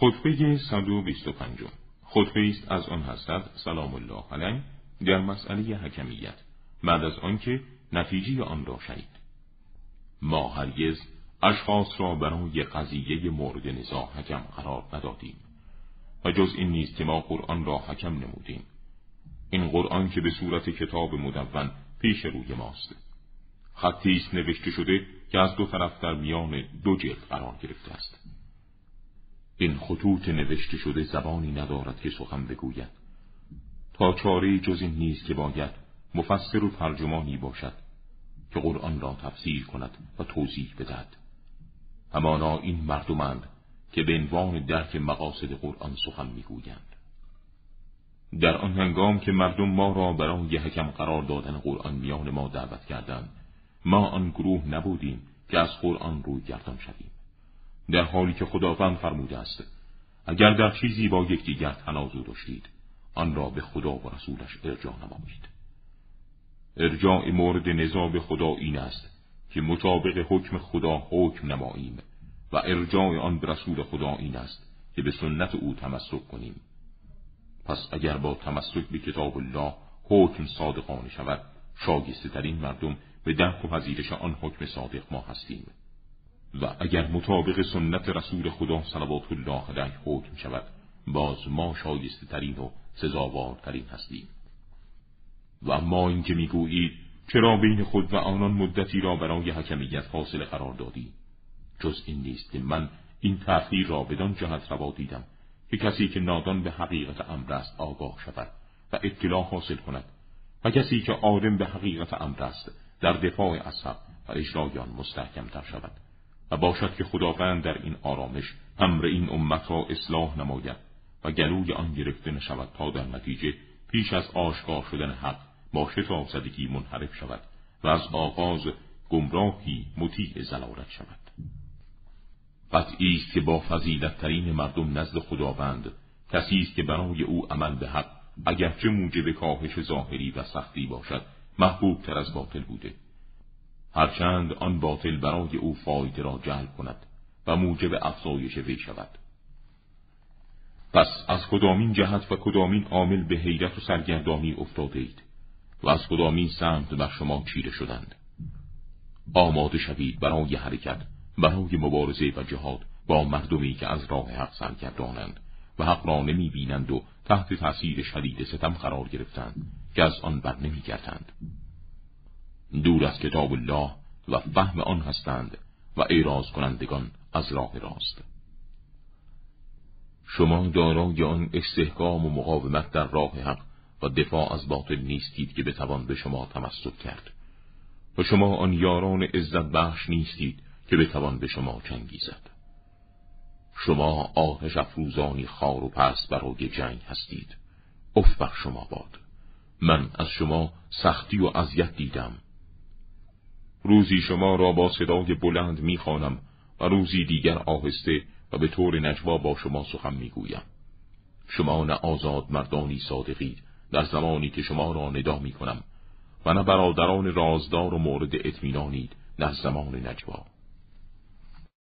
خطبه 125 خطبه است از آن حضرت سلام الله علیه در مسئله حکمیت بعد از آنکه نتیجه آن را شنید. ما هرگز اشخاص را برای قضیه مورد نزاع حکم قرار ندادیم و جز این نیست که ما قرآن را حکم نمودیم. این قرآن که به صورت کتاب مدون پیش روی ماست. خطی است نوشته شده که از دو طرف در میان دو جلد قرار گرفته است. این خطوط نوشته شده زبانی ندارد که سخن بگوید. تا چاره جز این نیست که باید مفسر و ترجمانی باشد که قرآن را تفسیر کند و توضیح بدهد. همانا این مردمند که به عنوان درک مقاصد قرآن سخن می‌گویند. در آن هنگام که مردم ما را برای حکم قرار دادن قرآن میان ما دعوت کردند ما آن گروه نبودیم که از قرآن روی گردان شویم. در حالی که خداوند فرموده است اگر در چیزی با یکدیگر تنازع داشتید آن را به خدا و رسولش ارجاع نمایید. ارجاع مورد نزاع به خدا این است که مطابق حکم خدا حکم نماییم و ارجاع آن به رسول خدا این است که به سنت او تمسک کنیم. پس اگر با تمسک به کتاب الله حکم صادقانه شود شایسته ترین مردم به درک و پذیرش آن حکم صادق ما هستیم. و اگر مطابق سنت رسول خدا صلوات الله علیه حکم شود باز ما شایسته ترین و سزاوارترین هستیم. و اما اینکه می‌گویید چرا بین خود و آنان مدتی را برای حکمیت فاصله قرار دادی؟ جز این نیست که من این تأخیر را بدان جهت روا دیدم که کسی که نادان به حقیقت امر است آگاه شود و اطلاع حاصل کند و کسی که عالم به حقیقت امر است در دفاع از و اجرای آن مستحکمتر شود. و باشد که خداوند در این آرامش امر این امت را اصلاح نماید و گلوی آن گرفته نشود تا در نتیجه پیش از آشکار شدن حق با شتاب منحرف شود و از آغاز گمراهی مطیع زلالت شود. قطعی است که با فضیلت ترین مردم نزد خداوند کسی است که برای او عمل به حق اگرچه موجب کاهش ظاهری و سختی باشد محبوب تر از باطل بوده. هرچند آن باطل برای او فایده را جلب کند و موجب افزایش وی شود پس از کدامین جهت و کدامین عامل به حیرت و سرگردانی افتاده اید و از کدامین سمت بر شما چیره شدند آماده شوید برای حرکت برای مبارزه و جهاد با مردمی که از راه حق سرگردانند و حق را نمی بینند و تحت تاثیر شدید ستم قرار گرفتند که از آن بر نمی گردند. دور از کتاب الله و فهم آن هستند و اعراض کنندگان از راه راست. شما دارای آن استحکام و مقاومت در راه حق و دفاع از باطل نیستید که بتوان به شما تمسک کرد. و شما آن یاران عزت بخش نیستید که بتوان به شما چنگیزد شما آتش افروزانی خار و پس برای جنگ هستید. اف بر شما باد. من از شما سختی و اذیت دیدم. روزی شما را با صدای بلند می‌خوانم و روزی دیگر آهسته و به طور نجوا با شما سخن می‌گویم. شما نه آزاد مردانی صادقید در زمانی که شما را ندا می کنم و نه برادران رازدار و مورد اطمینانید در زمان نجوا.